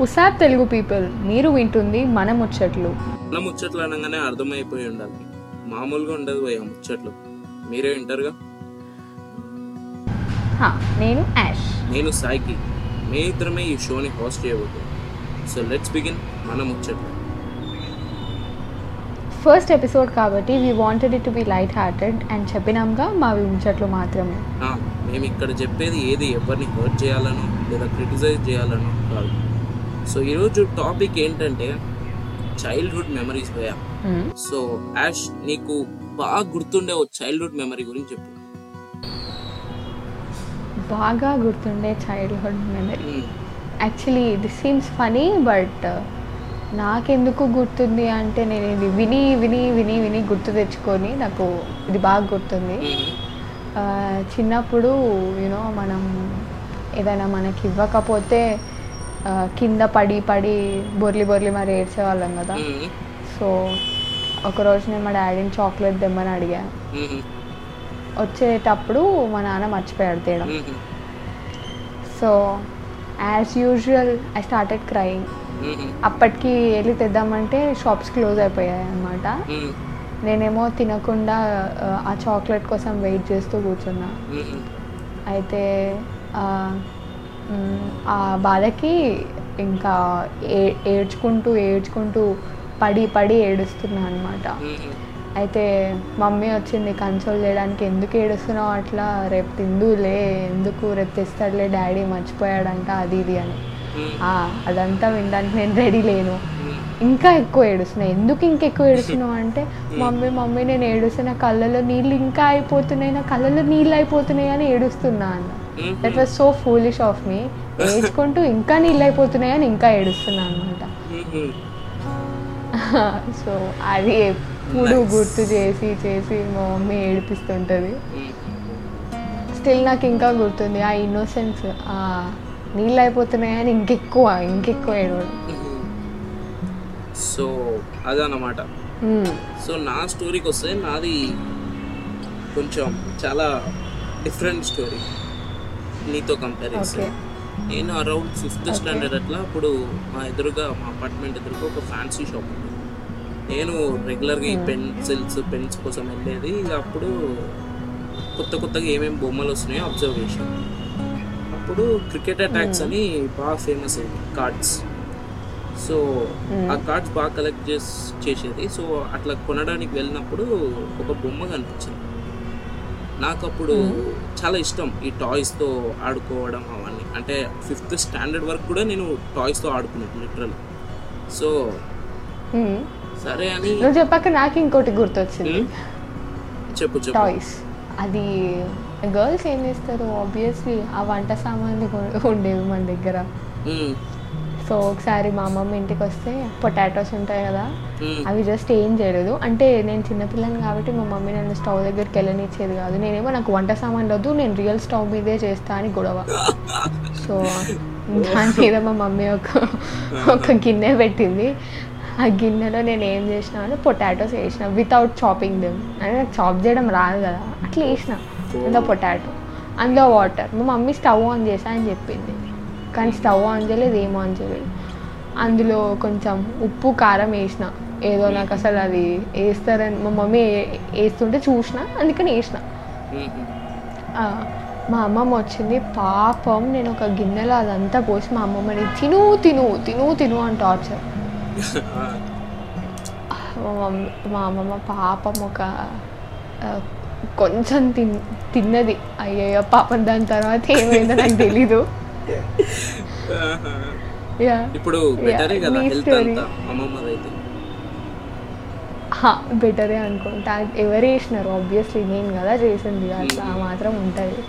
ఉసాబ్ Telugu people మీరు వింటుంది మన ముచ్చట్లు. మన ముచ్చట్లు అనగానే అర్థమైపోయి ఉండాలి. మామూలుగా ఉండదు భయ ముచ్చట్లు. మీరే వింటారుగా? నేను యాష్. నేను సాయికి మే ఇద్దరమే ఈ షోని హోస్ట్ చేయబోతున్నాం. సో లెట్స్ బిగిన్ మన ముచ్చట్లు. ఫస్ట్ ఎపిసోడ్ కాబట్టి we wanted it to be light hearted and చెప్పినాంగా మా ముచ్చట్లు మాత్రమే. మేము ఇక్కడ చెప్పేది ఏది ఎవరిని హర్ట్ చేయాలనో లేదా క్రిటిసైజ్ చేయాలనో కాదు. సో ఈరోజు టాపిక్ ఏంటంటే చైల్డ్హుడ్ మెమరీస్ భయ. సో యాష్ నీకు బాగా గుర్తుండే ఓ చైల్డ్హుడ్ మెమరీ గురించి చెప్పు బాగా గుర్తుండే childhood memory hmm. Actually this seems funny but నాకెందుకు గుర్తుంది అంటే నేను ఇది విని విని విని విని గుర్తు తెచ్చుకొని నాకు ఇది బాగా గుర్తుంది మ్మ్. ఆ, చిన్నప్పుడు యూనో మనం ఏదైనా మనకి ఇవ్వకపోతే కింద పడి పడి బొర్లి బొర్లి మరి ఏడ్చేవాళ్ళం కదా. సో ఒకరోజు నేను మా డాడీని చాక్లెట్ తెమ్మని అడిగాను మ్మ్. వచ్చేటప్పుడు మా నాన్న మర్చిపోయాడు తేడం మ్మ్. So as usual I started crying. అప్పటికి వెళ్ళి తెద్దామంటే షాప్స్ క్లోజ్ అయిపోయాయి అన్నమాట మ్మ్. నేనేమో తినకుండా ఆ, చాక్లెట్ కోసం వెయిట్ చేస్తూ కూర్చున్నా. అయితే ఆ, బాధకి ఇంకా ఏ ఏడ్చుకుంటూ ఏడ్చుకుంటూ పడి పడి ఏడుస్తున్నా అనమాట. అయితే మమ్మీ వచ్చింది కన్సోల్ చేయడానికి ఎందుకు ఏడుస్తున్నావు అట్లా? రేపు తిందులే ఎందుకు? రేపు తెస్తాడులే డాడీ మర్చిపోయాడంట అది ఇది అని. అదంతా వినడానికి నేను రెడీ లేను. ఇంకా ఎక్కువ ఏడుస్తున్నా. ఎందుకు ఇంకెక్కువ ఏడుస్తున్నావు అంటే మమ్మీ మమ్మీ నేను ఏడుస్తున్నా కళ్ళలో నీళ్ళు ఇంకా అయిపోతున్నాయి నా కళ్ళలో నీళ్ళు అయిపోతున్నాయి అని ఏడుస్తున్నా అన్న. That was so foolish of me ఏడ్చుకుంటూ ఇంకా నీళ్ళు అయిపోతున్నాయి అని ఇంకా ఏడుస్తున్నా అనమాట. సో అది ఎప్పుడు. గుర్తు చేసి చేసి మా మమ్మీ ఏడిపిస్తుంటుంది. స్టిల్ నాకు ఇంకా గుర్తుంది ఆ ఇన్నోసెన్స్ నీళ్ళు అయిపోతున్నాయి అని ఇంకెక్కువ ఇంకెక్కువ ఏడవడం సో అదన్నమాట మ్మ్. సో నా స్టోరీకి వస్తే నాది కొంచెం చాలా డిఫరెంట్ స్టోరీ నీతో కంపేర్ చేస్తే Okay. నేను అరౌండ్ ఫిఫ్త్ స్టాండర్డ్ అట్లా అప్పుడు మా ఎదురుగా మా అపార్ట్మెంట్ ఎదురుగా ఒక ఫ్యాన్సీ షాప్ ఉంది. నేను రెగ్యులర్గా ఈ పెన్సిల్స్ పెన్స్ కోసం వెళ్ళేది. అప్పుడు కొత్త కొత్తగా ఏమేమి బొమ్మలు వస్తున్నాయో అబ్జర్వ్ చేసాను అప్పుడు క్రికెట్ అటాక్స్ అని బాగా ఫేమస్ అయింది కార్డ్స్ సో Hmm. ఆ కార్డ్స్ బాగా కలెక్ట్ చేసి చేసేది. సో అట్లా కొనడానికి వెళ్ళినప్పుడు ఒక బొమ్మ కనిపించింది. నాకు అప్పుడు చాలా ఇష్టం ఈ టాయ్స్తో ఆడుకోవడం అవన్నీ. అంటే ఫిఫ్త్ స్టాండర్డ్ వరకు కూడా నేను టాయ్స్తో ఆడుకున్నాను లిటరల్ సో. సరే అని నువ్వు చెప్పాక నాకు ఇంకోటి గుర్తొచ్చింది? చెప్పు చెప్పు. టాయ్స్ అది గర్ల్స్ ఏం చేస్తారు? ఆబ్వియస్లీ ఆ వంట సామాన్లు ఉండేవి మన దగ్గర. సో ఒకసారి మా అమ్మమ్మ ఇంటికి వస్తే పొటాటోస్ ఉంటాయి కదా. అవి జస్ట్ ఏం చేయలేదు. అంటే నేను చిన్నపిల్లని కాబట్టి మా మమ్మీ నన్ను స్టవ్ దగ్గరికి వెళ్ళనిచ్చేది కాదు. నేనేమో నాకు వంట సామాన్ వద్దు నేను రియల్ స్టవ్ మీదే చేస్తా అని గొడవ. సో దాని మీద మా మమ్మీ ఒక ఒక గిన్నె పెట్టింది. ఆ గిన్నెలో నేను ఏం చేసిన అంటే పొటాటోస్ వేసిన వితౌట్ చాపింగ్ దెమ్ అంటే నాకు చాప్ చేయడం రాదు కదా అట్లా వేసిన. అందులో పొటాటో అందులో వాటర్ మా మమ్మీ స్టవ్ ఆన్ చేసా అని చెప్పింది. కానీ స్టవ్ ఆన్ చేయలేదు ఏం ఆన్ చేయలేదు. అందులో కొంచెం ఉప్పు కారం వేసిన. ఏదో నాకు అసలు అది వేస్తారని మా మమ్మీ వేస్తుంటే చూసిన అందుకని వేసిన. మా అమ్మమ్మ వచ్చింది పాపం నేను ఒక గిన్నెలో అదంతా పోసి మా అమ్మమ్మని తిను తిను తిను తిను అని టార్చర్. మా మమ్మీ మా అమ్మమ్మ పాపం ఒక కొంచెం తిన్ తిన్నది. అయ్యయ్యో పాపం దాని తర్వాత ఏమైందో నాకు తెలీదు. ఇప్పుడు బెటరే కదా హెల్త్. అంతా అమ్మమ్మది అయితే బెటరే అనుకుంటా ఎవరు వేసినారు ఆబ్వియస్లీ నేను కదా చేసింది అట్లా మాత్రం ఉంటుంది.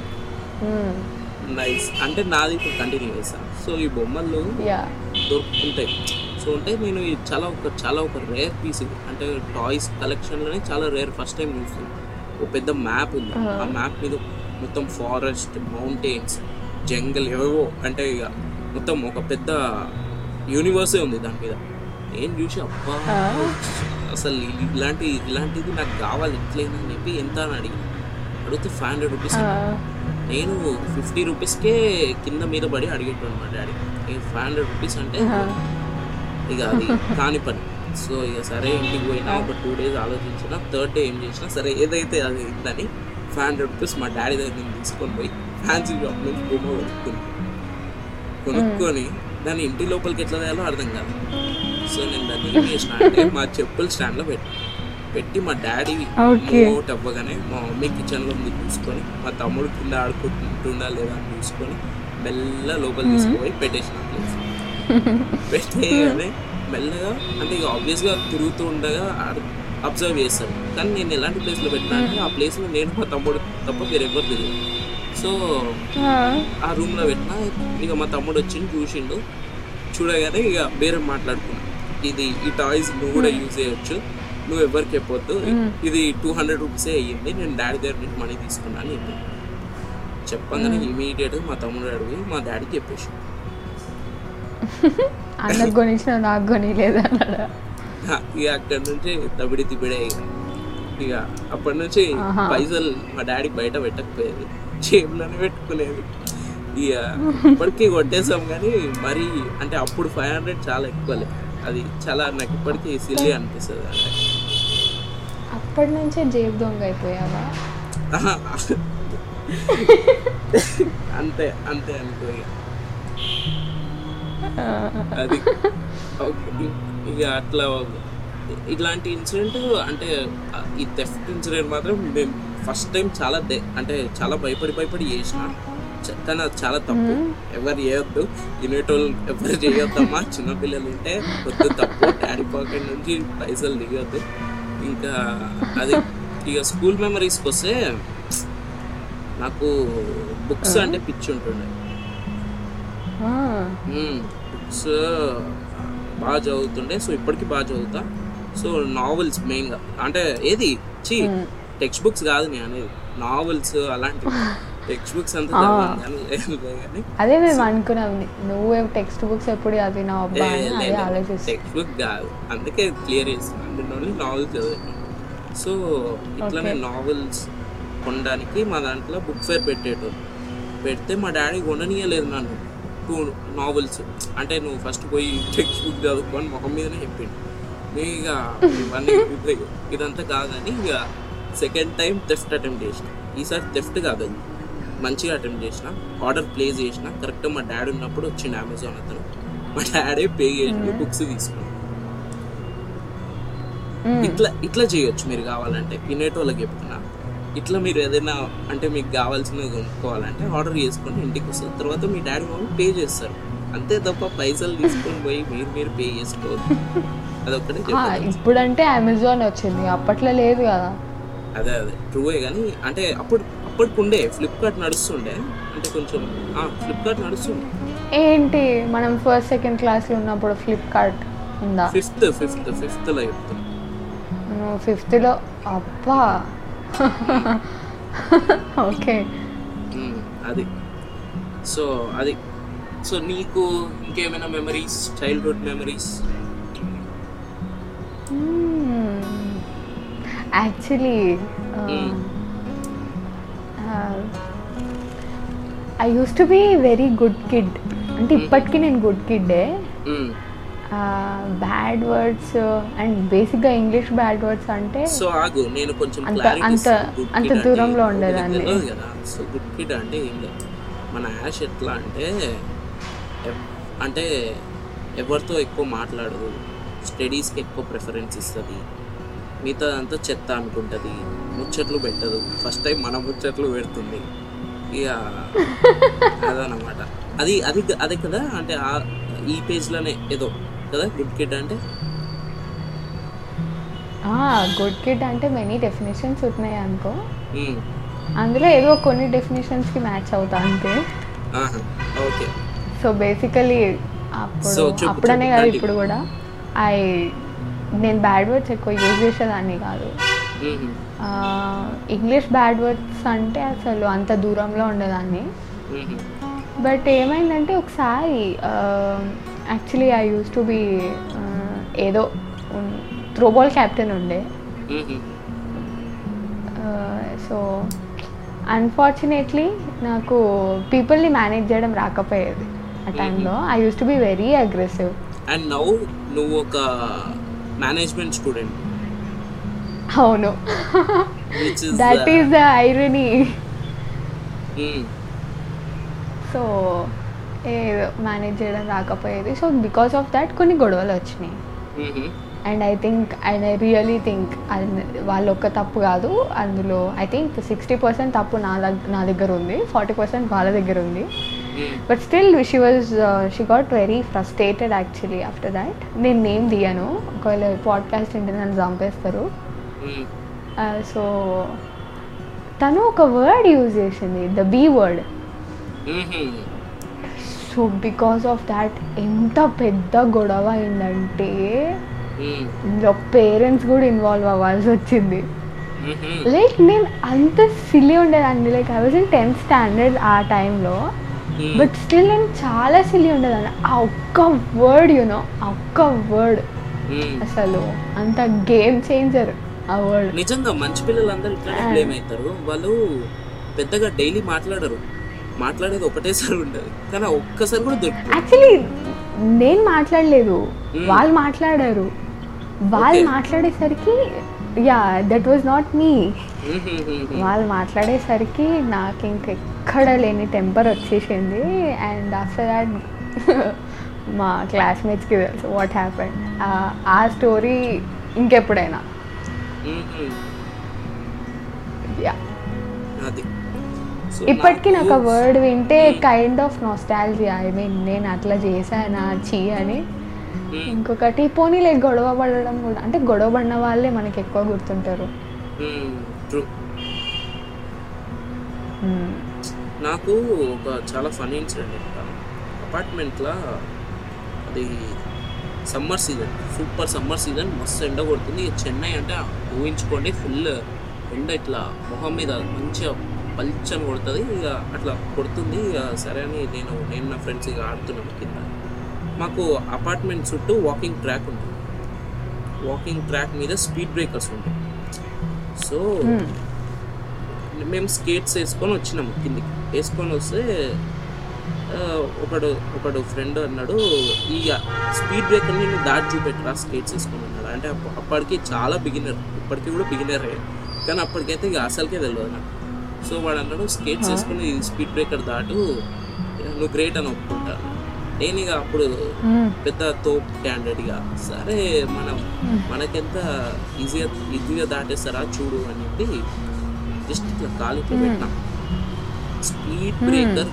నైస్ అంటే నాది ఇప్పుడు కంటిన్యూ చేస్తాను సో ఈ బొమ్మలు యా దొరుకుతుంటాయి. సో అంటే నేను ఇది చాలా ఒక చాలా ఒక రేర్ పీస్ ఇది. అంటే టాయ్స్ కలెక్షన్లోనే చాలా రేర్ ఫస్ట్ టైం చూస్తున్నాను ఒక పెద్ద మ్యాప్ ఉంది. ఆ మ్యాప్ మీద మొత్తం ఫారెస్ట్ మౌంటైన్స్ జంగల్ ఏవేవో అంటే ఇక మొత్తం ఒక పెద్ద యూనివర్సే ఉంది దాని మీద. నేను చూసి అబ్బా అసలు ఇలాంటి ఇలాంటిది నాకు కావాలి ఎట్లయినా అని చెప్పి ఎంత అని అడిగి అడిగితే ఫైవ్ హండ్రెడ్ రూపీస్ నేను ఫిఫ్టీ రూపీస్కే కింద మీద పడి అడిగేటాను మా డాడీ. ఫైవ్ హండ్రెడ్ రూపీస్ అంటే ఇక అది కాని పని. సో ఇక సరే ఇంటికి పోయినా ఒక టూ డేస్ ఆలోచించిన థర్డ్ డే ఏం చేసినా సరే ఏదైతే అది ఇందని ఫైవ్ హండ్రెడ్ రూపీస్ మా డాడీ దగ్గర నుంచి తీసుకొని పోయి ఫ్యాన్సీ షాప్ నుంచి బొమ్మ కొనుక్కుని కొనుక్కొని దాన్ని ఇంటి లోపలికి ఎట్లా తేయాలో అర్థం కాదు. సో నేను దాన్ని ఏం చేసిన అంటే మా చెప్పుల స్టాండ్లో పెట్టి పెట్టి మా డాడీ. నోట్ అవ్వగానే మా మమ్మీ కిచెన్లో ఉంది చూసుకొని మా తమ్ముడు కింద ఆడుకుంటుండా లేదా అని చూసుకొని మెల్ల లోపల తీసుకుపోయి పెట్టేసిన. ప్లేస్ పెట్టేయగానే మెల్లగా అంటే ఇక ఆబ్వియస్గా తిరుగుతూ ఉండగా అబ్జర్వ్ చేస్తాను కానీ నేను ఎలాంటి ప్లేస్లో పెట్టినా అంటే ఆ ప్లేస్లో నేను మా తమ్ముడు తప్ప వేరే ఎవరు తెలియదు. సో ఆ. రూమ్లో పెట్టినా ఇక మా తమ్ముడు వచ్చి చూసిండు. చూడగానే ఇక వేరే మాట్లాడుకున్నా. ఇది ఈ టాయ్స్ నువ్వు కూడా యూజ్ చేయొచ్చు. నువ్వు ఎవరికి చెప్పొద్దు. ఇది టూ హండ్రెడ్ రూపీసే అయ్యింది. నేను డాడీ దగ్గర నుంచి మనీ తీసుకున్నా అని చెప్పి చెప్పగానే ఇమీడియట్గా మా తమ్ముడు అడిగి మా డాడీకి చెప్పేసి. అన్నకు కొనిచ్చిన నాకు కొనిలేదు అన్నాడు? ఇక అక్కడి నుంచి తబిడి తిబిడే ఇక. అప్పటి నుంచి. పైసలు మా డాడీ బయట పెట్టకపోయేది. జేబులోనే పెట్టుకునేది ఇక ఇప్పటికీ కొట్టేసాం కానీ మరి అంటే అప్పుడు ఫైవ్ హండ్రెడ్ చాలా ఎక్కువలే అది చాలా నాకు ఇప్పటికీ సిల్లీ అనిపిస్తుంది అంటే అప్పటి నుంచే జేబు దొంగ అయిపోయావా. అంతే అంతే అనుకో అది. ఇక అట్లా ఇట్లాంటి ఇన్సిడెంట్ అంటే ఈ థెఫ్ట్ ఇన్సిడెంట్ మాత్రం మేము ఫస్ట్ టైం చాలా అంటే చాలా భయపడి భయపడి చేసిన. కానీ అది చాలా తప్పు. ఎవరు చేయొద్దు. వినేటోళ్ళు ఎవరు చేయొద్దమ్మా. చిన్నపిల్లలు ఉంటే వద్దు తప్పు. డాడీ పాకెట్ నుంచి పైసలు దిగొద్దు. ఇంకా అది ఇక స్కూల్ మెమరీస్కి వస్తే నాకు బుక్స్ అంటే పిచ్చి ఉంటుండే. బుక్స్ బాగా చదువుతుండే. సో ఇప్పటికీ బాగా చదువుతా. సో నావెల్స్ మెయిన్గా అంటే ఏది? చి టెక్స్ట్ బుక్స్ కాదు నేను అనేది నావెల్స్ అలాంటివి టెక్స్ట్ బుక్స్ అంతా కానీ అదే మేము అనుకున్నాం నువ్వు టెక్స్ట్ బుక్స్ ఎప్పుడు అదే ఆలోచిస్తాను టెక్స్ట్ బుక్ కాదు. అందుకే క్లియర్ చేస్తున్నాను నేను ఓన్లీ నావెల్స్ చదివాను. సో ఇట్లానే నావెల్స్ కొనడానికి మా దాంట్లో బుక్ ఫేర్ పెట్టేటోళ్ళు. పెడితే మా డాడీ కొననీయలేదు నన్ను. టూ నావెల్స్ అంటే నువ్వు ఫస్ట్ పోయి టెక్స్ట్ బుక్ చదువుకొని మొహం మీదనే చెప్పిండు. ఇక ఇవన్నీ ఇది- ఇదంతా కాదని ఇక సెకండ్ టైం థెఫ్ట్ అటెంప్ట్ చేసిన. ఈసారి థెఫ్ట్ కాదు అది మంచిగా అటెంప్ట్ చేసిన. ఆర్డర్ ప్లేస్ చేసిన. కరెక్ట్ మా డాడీ ఉన్నప్పుడు వచ్చిండు అమెజాన్ అతను. మా డాడీ పే చేసి బుక్స్ తీసుకున్నాను ఇట్లా ఇట్లా చేయొచ్చు మీరు కావాలంటే. వినేటోళ్ళకి చెప్తున్నా. ఇట్లా మీరు ఏదైనా అంటే మీకు కావాల్సినవి కొనుక్కోవాలంటే ఆర్డర్ చేసుకొని ఇంటికి వస్తుంది తర్వాత మీ డాడీ మమ్మీ పే చేస్తారు. అంతే తప్ప పైసలు తీసుకొని పోయి మీరు మీరు పే చేసుకోవద్దు అదొక్కటే ఇప్పుడంటే అమెజాన్ వచ్చింది. అప్పట్లో లేదు కదా. అదే అదే. ట్రూవే కానీ అంటే అప్పుడు అప్పటికి ఉండే ఫ్లిప్కార్ట్ నడుస్తుండే. అంటే కొంచెం ఫ్లిప్కార్ట్ నడుస్తుండే. ఏంటి? మనం ఫస్ట్ సెకండ్ క్లాస్లో ఉన్నప్పుడు ఫ్లిప్కార్ట్ ఉందా? ఫిఫ్త్ ఫిఫ్త్ ఫిఫ్త్లో చెప్తాను నువ్వు ఫిఫ్త్లో అబ్బా. ఓకే. అది. సో అది. సో నీకు ఇంకేమైనా memories childhood memories actually. I used to be very good kid అంటే ఇప్పటికీ నేను గుడ్ కిడ్డే బ్యాడ్ వర్డ్స్ అండ్ బేసిక్గా ఇంగ్లీష్ బ్యాడ్ వర్డ్స్ అంటే సో ఆగు నేను కొంచెం అంత- అంత- అంత దూరంలో. ఉండేదాన్ని. సో గుడ్ కిడ్ అంటే ఏం లేదు. మన యాష్ ఎట్లా అంటే అంటే ఎవరితో ఎక్కువ మాట్లాడదు. స్టడీస్కి ఎక్కువ ప్రిఫరెన్స్ ఇస్తుంది. మిగతా అంతా చెత్త అనుకుంటుంది. ముచ్చట్లు పెట్టదు. ఫస్ట్ టైం మన ముచ్చట్లు పెడుతుంది. ఇక అదనమాట అది అది అదే కదా? అంటే ఆ- ఈ పేజ్లోనే ఏదో కదా? గుడ్ కిడ్ అంటే? గుడ్ కిడ్ అంటే మెనీ డెఫినేషన్స్ ఉన్నాయి అనుకో. అందులో ఏదో కొన్ని డెఫినేషన్స్కి మ్యాచ్ అవుతా అంతే. ఓకే. సో బేసికలీ అప్పుడు అప్పుడనే కాదు. ఇప్పుడు కూడా ఐ నేను బ్యాడ్ వర్డ్స్ ఎక్కువ యూజ్ చేసేదాన్ని కాదు. ఇంగ్లీష్ బ్యాడ్ వర్డ్స్ అంటే అసలు అంత దూరంలో ఉండేదాన్ని. బట్ ఏమైందంటే ఒకసారి actually I used to be ఏదో త్రోబాల్ క్యాప్టెన్ ఉండే. సో అన్ఫార్చునేట్లీ నాకు పీపుల్ని మేనేజ్ చేయడం రాకపోయేది ఆ టైంలో I used to be very aggressive and now నువ్వు ఒక మేనేజ్మెంట్ స్టూడెంట్. అవును. That is the irony so manage చేయడం రాకపోయేది. సో బికాస్ ఆఫ్ దాట్ కొన్ని గొడవలు వచ్చినాయి. And I think and I really think వాళ్ళ ఒక్క తప్పు కాదు. అందులో ఐ థింక్ సిక్స్టీ పర్సెంట్ తప్పు నా దగ్గర నా దగ్గర ఉంది ఫార్టీ పర్సెంట్ వాళ్ళ దగ్గర ఉంది but still she was she got very frustrated actually after that నేను నేమ్ తీయను ఒకవేళ పాడ్కాస్ట్ ఉంటే నన్ను చంపేస్తారు. సో తను ఒక వర్డ్ యూజ్ చేసింది the B word so because of that ఎంత పెద్ద గొడవ అయిందంటే ఇందులో పేరెంట్స్ కూడా ఇన్వాల్వ్ అవ్వాల్సి వచ్చింది. లైక్ నేను అంత సిల్లీ ఉండేదాన్ని. Like I was in tenth standard ఆ టైంలో బట్ స్టిల్ నేను చాలా సిల్లీ ఉండేదాన్ని ఆ ఒక్క వర్డ్ యూనో ఆ ఒక్క వర్డ్ అసలు అంత గేమ్ చేంజర్ ఆ వర్డ్ నిజంగా మంచి పిల్లలందరూ ఇట్లానే బ్లేమ్ అవుతారు వాళ్ళు పెద్దగా డైలీ మాట్లాడరు మాట్లాడేది ఒకటేసారి ఉండదు కానీ ఒక్కసారి కూడా దొరుకుతుంది యాక్చువల్లీ నేను మాట్లాడలేదు. వాళ్ళు మాట్లాడారు వాళ్ళు. మాట్లాడేసరికి yeah that was not me వాళ్ళు మాట్లాడేసరికి నాకు ఇంకెక్కడ లేని టెంపర్ వచ్చేసింది. అండ్ ఆఫ్టర్ దాట్ మా క్లాస్మేట్స్కి తెలుసు వాట్ హ్యాపెన్ ఆ స్టోరీ ఇంకెప్పుడైనా. So, ఇప్పటికీ నాకు ఆ వర్డ్ వింటే kind of nostalgia I mean నేను అట్లా చేశానా చీ అని. ఇంకొకటి పోనీలే గొడవ పడడం కూడా. అంటే గొడవ పడిన వాళ్ళే మనకి ఎక్కువ గుర్తుంటారు. Mm, true. Hmm. నాకు ఒక చాలా ఫనీ ఇన్సిడెంట్ చెప్తాను. అపార్ట్మెంట్లో అది summer season super summer season మస్తు ఎండ కొడుతుంది. చెన్నై అంటే ఊహించుకోండి ఫుల్ ఎండ ఇట్లా మొహం మీద మంచిగా పల్చని కొడుతుంది. ఇక అట్లా కొడుతుంది. ఇక సరే అని నేను నేను నా ఫ్రెండ్స్ ఇక ఆడుతున్నాను కింద. మాకు అపార్ట్మెంట్ చుట్టూ వాకింగ్ ట్రాక్ ఉంటుంది. వాకింగ్ ట్రాక్ మీద స్పీడ్ బ్రేకర్స్ ఉంటాయి. So Hmm. మేము స్కేట్స్ వేసుకొని వచ్చినాము కిందికి. వేసుకొని వస్తే ఒకడు ఒకడు ఫ్రెండ్ అన్నాడు ఈ స్పీడ్ బ్రేకర్ నేను దాటి చూపెట్టరా స్కేట్స్ వేసుకొని అన్నాడు. అంటే అప్ప- అప్పటికి చాలా బిగినర్ ఇప్పటికి కూడా బిగినర్ కానీ అప్పటికైతే ఇక అసలుకే తెలియదు నాకు. సో వాడు అన్నాడు స్కేట్స్ వేసుకొని స్పీడ్ బ్రేకర్ దాటు నువ్వు గ్రేట్ అని నేను ఇక అప్పుడు. పెద్ద తోప్ క్యాండిడేట్గా సరే మనం మనకెంత ఈజీగా ఈజీగా దాటేస్తారా చూడు అని చెప్పి జస్ట్ ఇట్లా కాలు ఇట్లా పెట్టినా. స్పీడ్ బ్రేకర్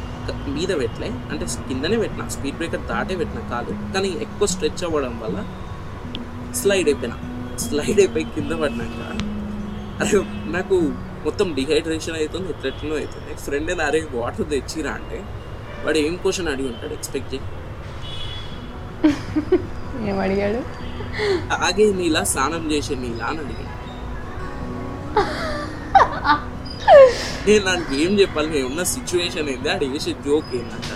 మీద పెట్టలే. అంటే కిందనే పెట్టినా. స్పీడ్ బ్రేకర్ దాటే పెట్టిన కాలు కానీ ఎక్కువ స్ట్రెచ్ అవ్వడం వల్ల స్లైడ్ అయిపోయినా. స్లైడ్ అయిపోయి కింద పడినాక అరే నాకు మొత్తం డిహైడ్రేషన్ అవుతుంది ఎట్లెట్లనో అవుతుంది ఫ్రెండ్ అరే వాటర్ తెచ్చిరా అంటే వాడు ఏం క్వశ్చన్ అడిగి ఉంటాడు? ఎక్స్పెక్ట్ చేయి. ఏం అడిగాడు? తాగే నీళ్ళ స్నానం చేసే నీళ్ళ అని అడిగాడు. నేను నాకు ఏం చెప్పాలి? నేను ఉన్న సిచ్యువేషన్ ఏంది? ఆడు వేసే జోక్ ఏంటంట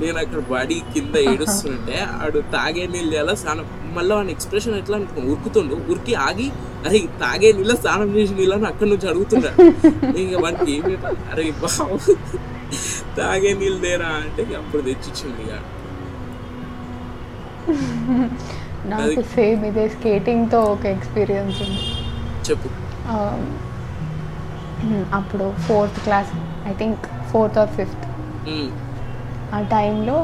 నేను అక్కడ బాడీ కింద ఏడుస్తుంటే ఆడు తాగే నీళ్ళు ఎలా స్నానం మళ్ళీ వాడి ఎక్స్ప్రెషన్ ఎట్లా అనుకో ఉరుకుతుండు. ఉరికి ఆగి అరే తాగే నీళ్ళ స్నానం చేసి నీళ్ళని అక్కడి నుంచి అడుగుతున్నాడు ఇంకా వాడికి ఏం చెప్పాలి? అరే బాబు. తాగే నీళ్ళు దేరా అంటే అప్పుడు తెచ్చిచ్చింది ఇక. నాకు సేమ్ ఇదే స్కేటింగ్తో ఒక ఎక్స్పీరియన్స్ ఉంది. చెప్పు. అప్పుడు fourth class I think fourth or fifth. ఆ టైంలో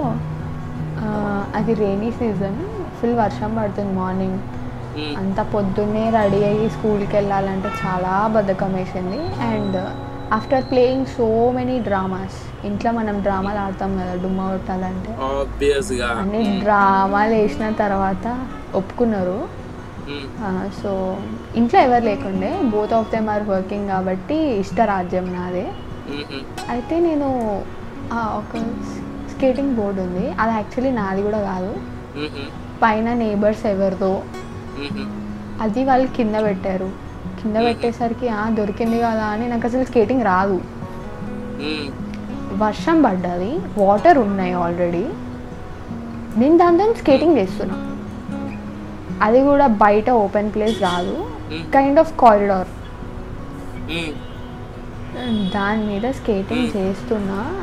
అది రెయినీ సీజన్ ఫుల్ వర్షం పడుతుంది మార్నింగ్. అంత పొద్దున్నే రెడీ అయ్యి స్కూల్కి వెళ్ళాలంటే చాలా బద్ధకం వేసింది. And after playing so many dramas ఇంట్లో మనం డ్రామాలు ఆడతాం కదా డుమ్మ కొట్టాలంటే. అన్ని డ్రామాలు వేసిన తర్వాత ఒప్పుకున్నారు. ఉమ్, సో ఇంట్లో ఎవరు లేకుండే both of them are working కాబట్టి ఇష్టరాజ్యం నాదే. ఉమ్, ఉమ్, అయితే నేను ఆ, ఒక స్కేటింగ్ బోర్డు ఉంది. అది యాక్చువల్లీ నాది కూడా కాదు. పైన నేబర్స్ ఎవరిదో. అది వాళ్ళు కింద పెట్టారు. కింద పెట్టేసరికి "ఆ, దొరికింది కదా అని నాకు అసలు స్కేటింగ్ రాదు. వర్షం పడ్డది వాటర్ ఉన్నాయి ఆల్రెడీ. నేను దాంతో స్కేటింగ్ చేస్తున్నా. అది కూడా బయట ఓపెన్ ప్లేస్ కాదు కైండ్ ఆఫ్ కారిడార్ దాని మీద స్కేటింగ్ చేస్తున్నా.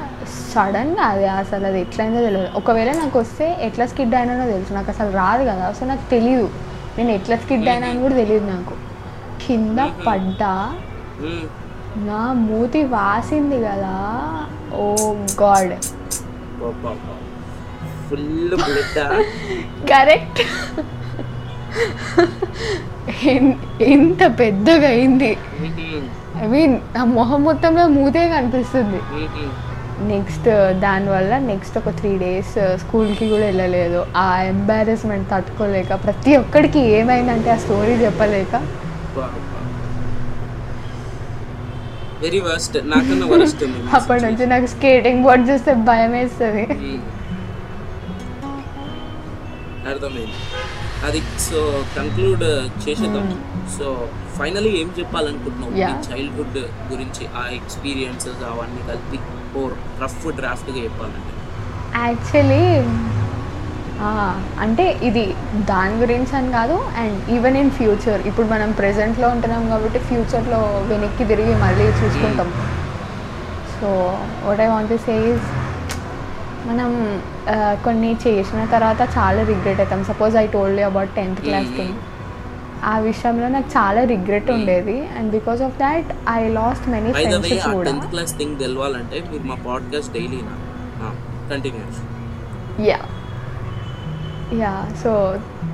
సడన్గా అది అసలు అది ఎట్లయిందో తెలియదు ఒకవేళ నాకు వస్తే ఎట్లా స్కిడ్ అయినానో తెలుసు. నాకు అసలు రాదు కదా. సో నాకు తెలియదు నేను ఎట్లా స్కిడ్ అయినా అని కూడా తెలియదు నాకు. కింద పడ్డా. నా మూతి వాసింది కదా. Oh God. Full correct. ఎంత పెద్దగా అయింది. ఐ మీన్ ఆ మొహం మొత్తంలో మూతే కనిపిస్తుంది. నెక్స్ట్ దానివల్ల నెక్స్ట్ ఒక త్రీ డేస్ స్కూల్కి కూడా వెళ్ళలేదు. ఆ ఎంబారెస్మెంట్ తట్టుకోలేక ప్రతి ఒక్కడికి ఏమైందంటే ఆ స్టోరీ చెప్పలేక వెరీ వర్స్ట్ నాకన్నా వరస్ట్ అప్పటి నుంచి నాకు స్కేటింగ్ బోర్డ్ చూస్తే భయం వేస్తుంది. అర్థమైంది. అది సో కంక్లూడ్ చేసేద్దాం. సో ఫైనలీ ఏం చెప్పాలనుకుంటున్నావు. చైల్డ్హుడ్ గురించి ఆ ఎక్స్పీరియన్సెస్ అవన్నీ కలిపి ఓ రఫ్ డ్రాఫ్ట్గా చెప్పాలంటే. యాక్చువల్లీ అంటే ఇది దాని గురించి అని కాదు అండ్ ఈవెన్ ఇన్ ఫ్యూచర్ ఇప్పుడు మనం ప్రెసెంట్లో ఉంటున్నాం కాబట్టి ఫ్యూచర్లో వెనక్కి తిరిగి మళ్ళీ చూసుకుంటాం. So what I want says మనం ఆ, కొన్ని చేసిన తర్వాత చాలా రిగ్రెట్ అవుతాం. Suppose I told about tenth class thing ఆ విషయంలో నాకు చాలా రిగ్రెట్ ఉండేది. And because of that I lost many friendships ఆ కూడా. టెన్త్ క్లాస్ థింగ్ తెలవాలంటే మీరు మా podcast డైలీనా continues yeah yeah so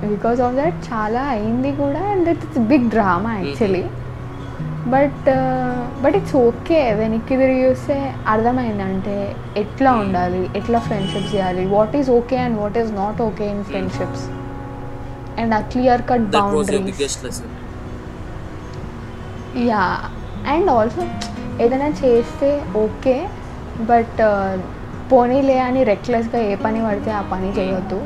because of that చాలా అయింది కూడా. And it's big drama actually but but it's okay వెనక్కి తిరిగి చూస్తే అర్థమైంది అంటే ఎట్లా ఉండాలి? ఎట్లా ఫ్రెండ్షిప్స్ చేయాలి? What is okay and what is not okay in friendships and ఆ clear cut boundaries yeah and also ఏదైనా చేస్తే ఓకే బట్ పోనీలే అని రెక్లెస్గా ఏ పని పడితే ఆ పని చేయొద్దు.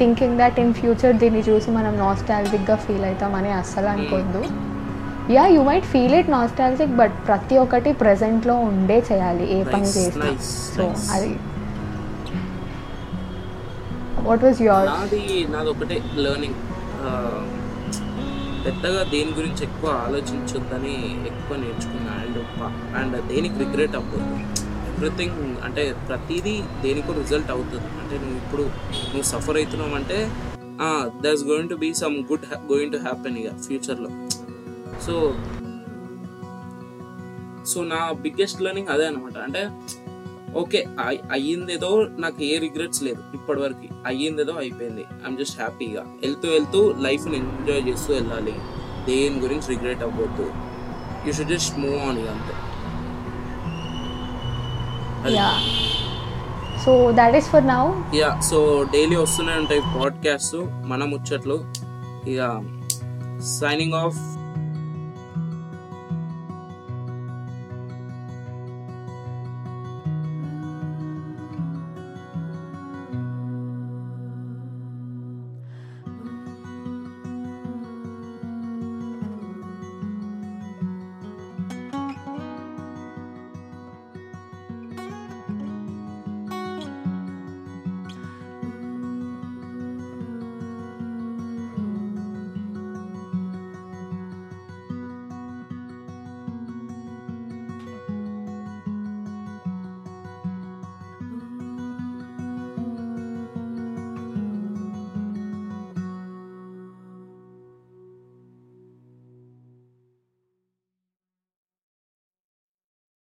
థింకింగ్ దట్ ఇన్ ఫ్యూచర్ దీన్ని చూసి మనం నాస్టాలజిక్గా ఫీల్ అవుతామని అస్సలు అనుకోవద్దు yeah you might feel it nostalgic but ప్రతి ఒక్కటి ప్రజెంట్లో ఉండే చేయాలి ఏ పని చేసినా. nice, so. అది. వాట్ వాజ్ యువర్ నాది నాది ఒకటే లెర్నింగ్ పెద్దగా దేని గురించి ఎక్కువ ఆలోచించొద్దని ఎక్కువ నేర్చుకున్నా అండ్ అండ్ దేనికి రిగ్రెట్ అవ్వద్దు. ఎవ్రీథింగ్ అంటే ప్రతిదీ దేనికో రిజల్ట్ అవుతుంది. అంటే నువ్వు ఇప్పుడు నువ్వు సఫర్ అవుతున్నావు అంటే there's going to be some good going to happen ఇక ఫ్యూచర్లో సో సో నా బిగ్గెస్ట్ లెర్నింగ్ అదే అనమాట అంటే ఓకే అయ్యిందేదో నాకు ఏ రిగ్రెట్స్ లేదు ఇప్పటి వరకు అయ్యిందేదో అయిపోయింది. ఐఎమ్ జస్ట్ హ్యాపీగా వెళ్తూ వెళ్తూ లైఫ్ని ఎంజాయ్ చేస్తూ వెళ్ళాలి. దేని గురించి రిగ్రెట్ అవ్వద్దు. You should just move on ఇక అంతే. Yeah so that is for now yeah so daily వస్తూనే ఉంటాయి పాడ్కాస్ట్ మన ముచ్చట్లు. ఇక సైనింగ్ ఆఫ్